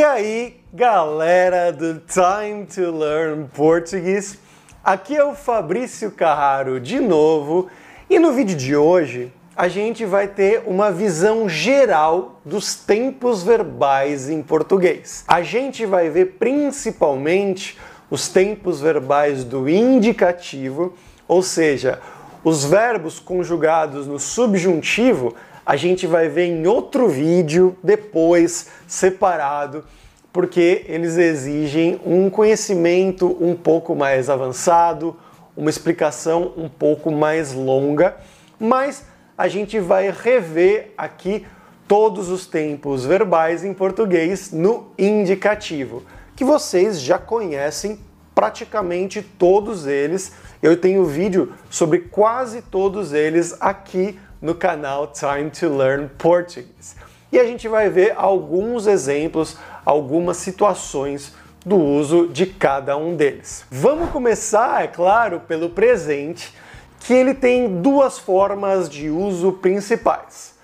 E aí, galera do Time to Learn Português, aqui é o Fabrício Carraro de novo e no vídeo de hoje a gente vai ter uma visão geral dos tempos verbais em português. A gente vai ver principalmente os tempos verbais do indicativo, ou seja, os verbos conjugados no subjuntivo a gente vai ver em outro vídeo depois, separado, porque eles exigem um conhecimento um pouco mais avançado, uma explicação um pouco mais longa, mas a gente vai rever aqui todos os tempos verbais em português no indicativo, que vocês já conhecem praticamente todos eles. Eu tenho vídeo sobre quase todos eles aqui no canal Time to Learn Portuguese. E a gente vai ver alguns exemplos, algumas situações do uso de cada um deles. Vamos começar, é claro, pelo presente, que ele tem duas formas de uso principais.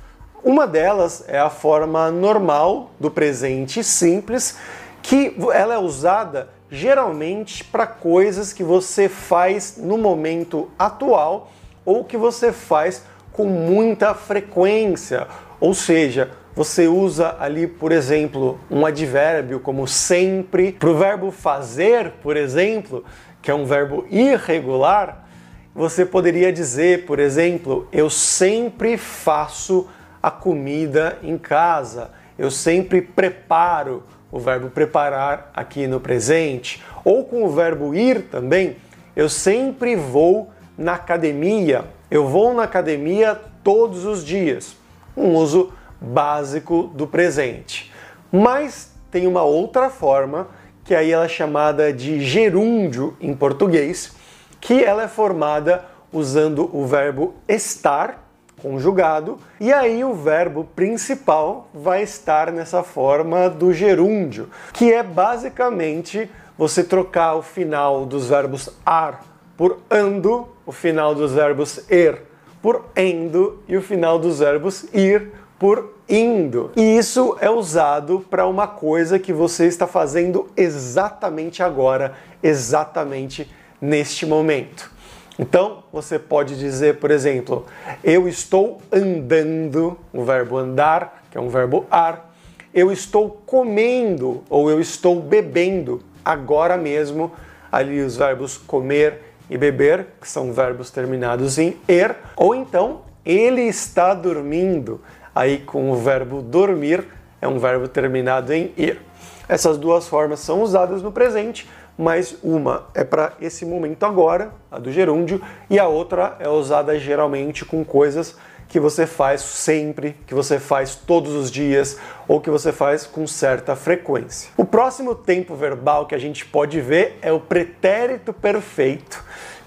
Uma delas é a forma normal do presente simples, que ela é usada geralmente para coisas que você faz no momento atual ou que você faz com muita frequência. Ou seja, você usa ali, por exemplo, um advérbio como sempre. Para o verbo fazer, por exemplo, que é um verbo irregular, você poderia dizer, por exemplo, eu sempre faço a comida em casa, eu sempre preparo, o verbo preparar aqui no presente, ou com o verbo ir também, eu sempre vou na academia, eu vou na academia todos os dias. Um uso básico do presente. Mas tem uma outra forma, que aí ela é chamada de gerúndio em português, que ela é formada usando o verbo estar conjugado, e aí o verbo principal vai estar nessa forma do gerúndio, que é basicamente você trocar o final dos verbos ar por ando, o final dos verbos er por endo e o final dos verbos ir por indo. E isso é usado para uma coisa que você está fazendo exatamente agora, exatamente neste momento. Então, você pode dizer, por exemplo, eu estou andando, o verbo andar, que é um verbo ar. Eu estou comendo ou eu estou bebendo agora mesmo. Ali os verbos comer e beber, que são verbos terminados em er, ou então ele está dormindo, aí com o verbo dormir é um verbo terminado em ir. Essas duas formas são usadas no presente, mas uma é para esse momento agora, a do gerúndio, e a outra é usada geralmente com coisas que você faz sempre, que você faz todos os dias ou que você faz com certa frequência. O próximo tempo verbal que a gente pode ver é o pretérito perfeito,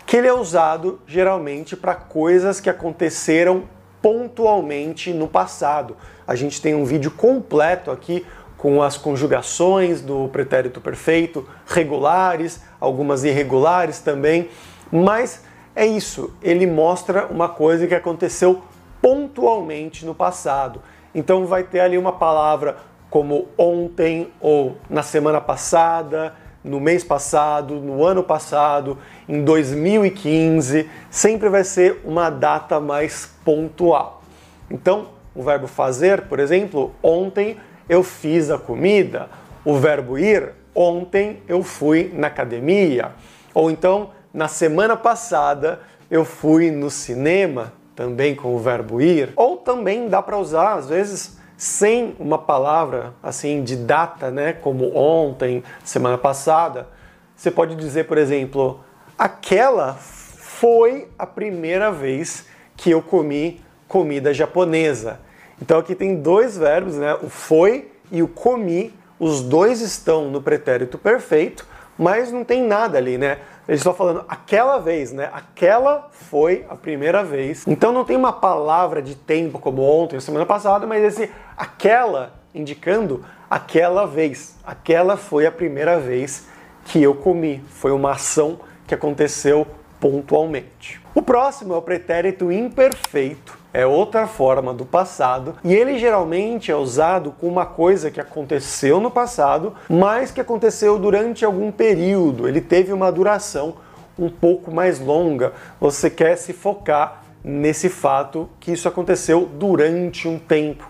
que ele é usado geralmente para coisas que aconteceram pontualmente no passado. A gente tem um vídeo completo aqui com as conjugações do pretérito perfeito, regulares, algumas irregulares também, mas é isso, ele mostra uma coisa que aconteceu pontualmente no passado. Então vai ter ali uma palavra como ontem ou na semana passada, no mês passado, no ano passado, em 2015, sempre vai ser uma data mais pontual. Então, o verbo fazer, por exemplo, ontem eu fiz a comida. O verbo ir, ontem eu fui na academia. Ou então, na semana passada eu fui no cinema também com o verbo ir, ou também dá para usar, às vezes, sem uma palavra assim de data, né, como ontem, semana passada. Você pode dizer, por exemplo, aquela foi a primeira vez que eu comi comida japonesa. Então aqui tem dois verbos, né, o foi e o comi, os dois estão no pretérito perfeito, mas não tem nada ali, né? Eles estão falando aquela vez, né? Aquela foi a primeira vez. Então não tem uma palavra de tempo como ontem ou semana passada, mas esse aquela indicando aquela vez. Aquela foi a primeira vez que eu comi. Foi uma ação que aconteceu pontualmente. O próximo é o pretérito imperfeito é outra forma do passado e ele geralmente é usado com uma coisa que aconteceu no passado, mas que aconteceu durante algum período. Ele teve uma duração um pouco mais longa. Você quer se focar nesse fato que isso aconteceu durante um tempo.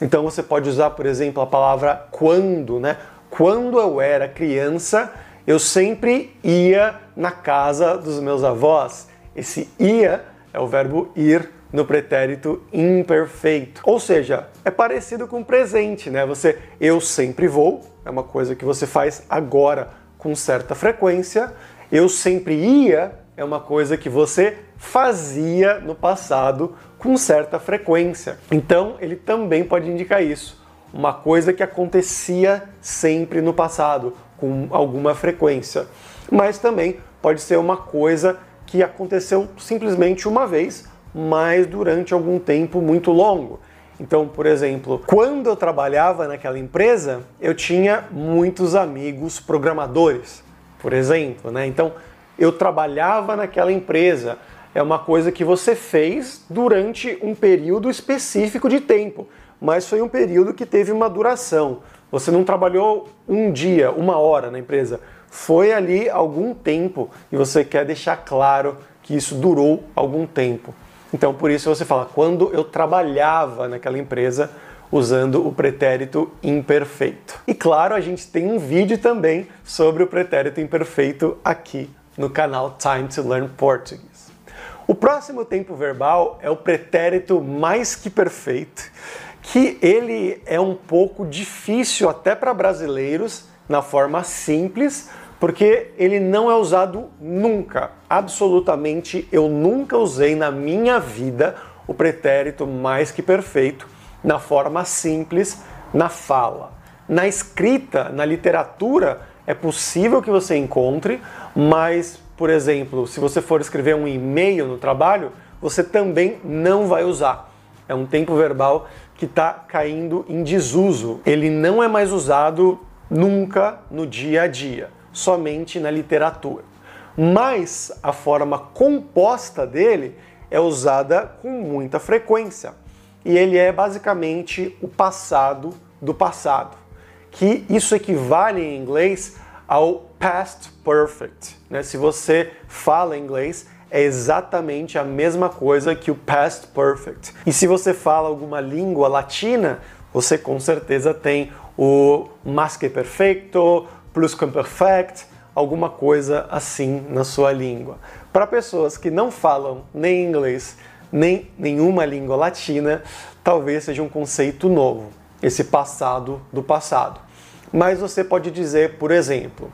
Então você pode usar, por exemplo, a palavra quando, né? Quando eu era criança, eu sempre ia na casa dos meus avós. Esse ia é o verbo ir no pretérito imperfeito. Ou seja, é parecido com presente, né? Você eu sempre vou, é uma coisa que você faz agora com certa frequência. Eu sempre ia é uma coisa que você fazia no passado com certa frequência. Então, ele também pode indicar isso, uma coisa que acontecia sempre no passado, com alguma frequência. Mas também pode ser uma coisa que aconteceu simplesmente uma vez, mas durante algum tempo muito longo. Então, por exemplo, quando eu trabalhava naquela empresa, eu tinha muitos amigos programadores, por exemplo, né? Então, eu trabalhava naquela empresa. É uma coisa que você fez durante um período específico de tempo, mas foi um período que teve uma duração. Você não trabalhou um dia, uma hora na empresa. Foi ali algum tempo e você quer deixar claro que isso durou algum tempo. Então, por isso você fala, quando eu trabalhava naquela empresa, usando o pretérito imperfeito. E claro, a gente tem um vídeo também sobre o pretérito imperfeito aqui no canal Time to Learn Portuguese. O próximo tempo verbal é o pretérito mais que perfeito que ele é um pouco difícil até para brasileiros na forma simples, porque ele não é usado nunca. Absolutamente, eu nunca usei na minha vida o pretérito mais que perfeito na forma simples na fala. Na escrita, na literatura, é possível que você encontre, mas, por exemplo, se você for escrever um e-mail no trabalho, você também não vai usar. É um tempo verbal que está caindo em desuso. Ele não é mais usado nunca no dia a dia, somente na literatura. Mas a forma composta dele é usada com muita frequência. E ele é basicamente o passado do passado, que isso equivale em inglês ao past perfect. Né? Se você fala inglês, é exatamente a mesma coisa que o past perfect. E se você fala alguma língua latina, você com certeza tem o más que perfecto, plus que perfect, alguma coisa assim na sua língua. Para pessoas que não falam nem inglês, nem nenhuma língua latina, talvez seja um conceito novo, esse passado do passado. Mas você pode dizer, por exemplo,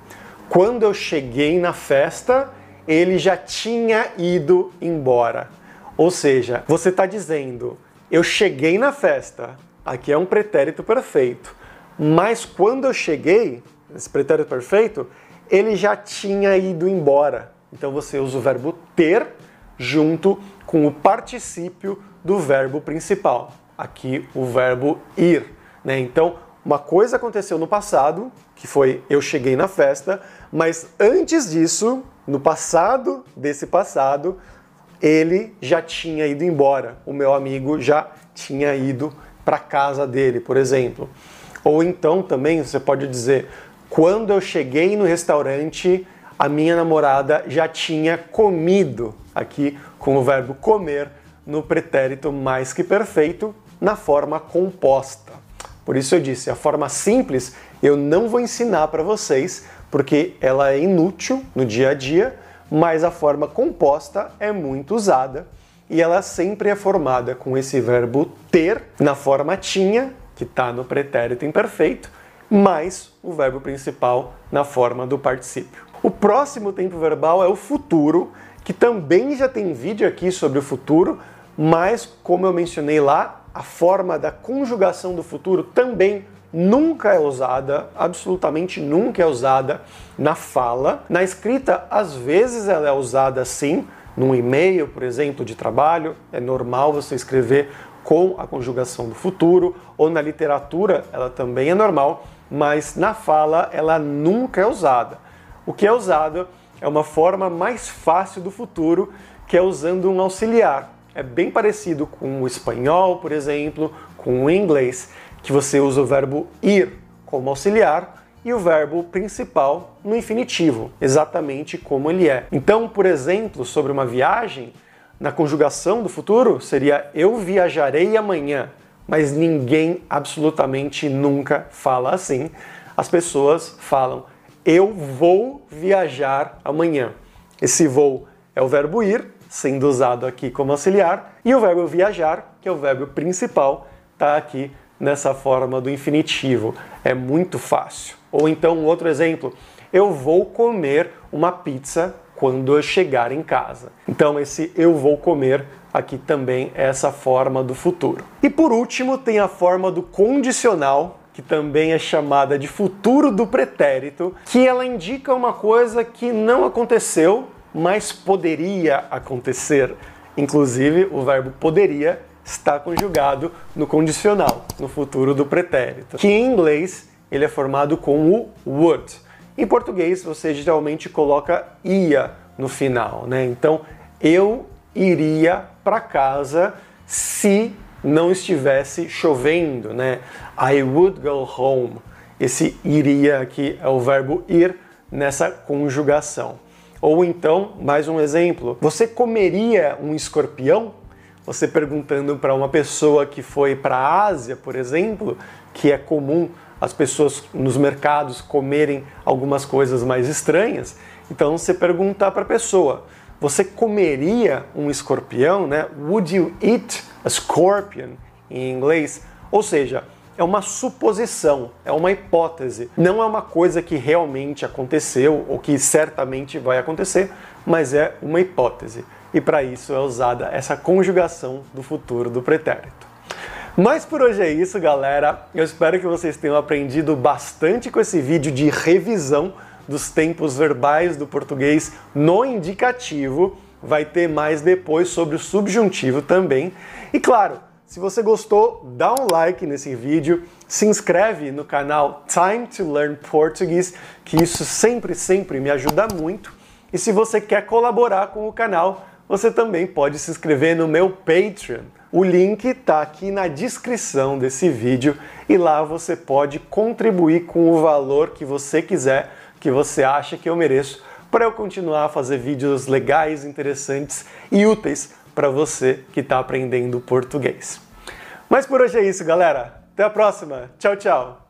quando eu cheguei na festa, ele já tinha ido embora. Ou seja, você está dizendo, eu cheguei na festa, aqui é um pretérito perfeito, mas quando eu cheguei, esse pretérito perfeito, ele já tinha ido embora. Então você usa o verbo ter junto com o particípio do verbo principal. Aqui o verbo ir. Né? Então, uma coisa aconteceu no passado, que foi eu cheguei na festa, mas antes disso no passado desse passado, ele já tinha ido embora. O meu amigo já tinha ido para casa dele, por exemplo. Ou então também você pode dizer: quando eu cheguei no restaurante, a minha namorada já tinha comido, aqui com o verbo comer no pretérito mais que perfeito, na forma composta. Por isso eu disse, a forma simples eu não vou ensinar para vocês, porque ela é inútil no dia a dia, mas a forma composta é muito usada e ela sempre é formada com esse verbo ter na forma tinha, que está no pretérito imperfeito, mais o verbo principal na forma do particípio. O próximo tempo verbal é o futuro, que também já tem vídeo aqui sobre o futuro, mas como eu mencionei lá, a forma da conjugação do futuro também nunca é usada, absolutamente nunca é usada na fala. Na escrita, às vezes ela é usada sim, num e-mail, por exemplo, de trabalho, é normal você escrever com a conjugação do futuro, ou na literatura ela também é normal, mas na fala ela nunca é usada. O que é usado é uma forma mais fácil do futuro, que é usando um auxiliar, é bem parecido com o espanhol, por exemplo, com o inglês, que você usa o verbo ir como auxiliar e o verbo principal no infinitivo, exatamente como ele é. Então, por exemplo, sobre uma viagem, na conjugação do futuro seria eu viajarei amanhã, mas ninguém absolutamente nunca fala assim. As pessoas falam eu vou viajar amanhã. Esse vou é o verbo ir, sendo usado aqui como auxiliar, e o verbo viajar, que é o verbo principal, está aqui nessa forma do infinitivo. É muito fácil. Ou então, um outro exemplo, eu vou comer uma pizza quando eu chegar em casa. Então, esse eu vou comer aqui também é essa forma do futuro. E por último, tem a forma do condicional, que também é chamada de futuro do pretérito, que ela indica uma coisa que não aconteceu, mas poderia acontecer. Inclusive, o verbo poderia está conjugado no condicional, no futuro do pretérito, que em inglês ele é formado com o would. Em português, você geralmente coloca ia no final, né? Então, eu iria para casa se não estivesse chovendo, né? I would go home. Esse iria aqui é o verbo ir nessa conjugação. Ou então, mais um exemplo, você comeria um escorpião? Você perguntando para uma pessoa que foi para a Ásia, por exemplo, que é comum as pessoas nos mercados comerem algumas coisas mais estranhas. Então você perguntar para a pessoa: você comeria um escorpião, né? Would you eat a scorpion em inglês? Ou seja, é uma suposição, é uma hipótese. Não é uma coisa que realmente aconteceu ou que certamente vai acontecer, mas é uma hipótese. E para isso é usada essa conjugação do futuro do pretérito. Mas por hoje é isso, galera. Eu espero que vocês tenham aprendido bastante com esse vídeo de revisão dos tempos verbais do português no indicativo. Vai ter mais depois sobre o subjuntivo também. E claro, se você gostou, dá um like nesse vídeo, se inscreve no canal Time to Learn Portuguese, que isso sempre, sempre me ajuda muito. E se você quer colaborar com o canal, você também pode se inscrever no meu Patreon o link está aqui na descrição desse vídeo e lá você pode contribuir com o valor que você quiser, que você acha que eu mereço, para eu continuar a fazer vídeos legais, interessantes e úteis para você que está aprendendo português. Mas por hoje é isso, galera. Até a próxima. Tchau, tchau.